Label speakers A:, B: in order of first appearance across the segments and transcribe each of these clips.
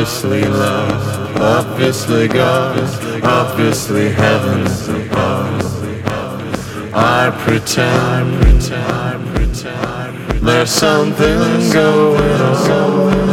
A: Obviously love, obviously God, obviously heaven's above. I pretend, pretend, pretend there's something going on.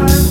B: heart.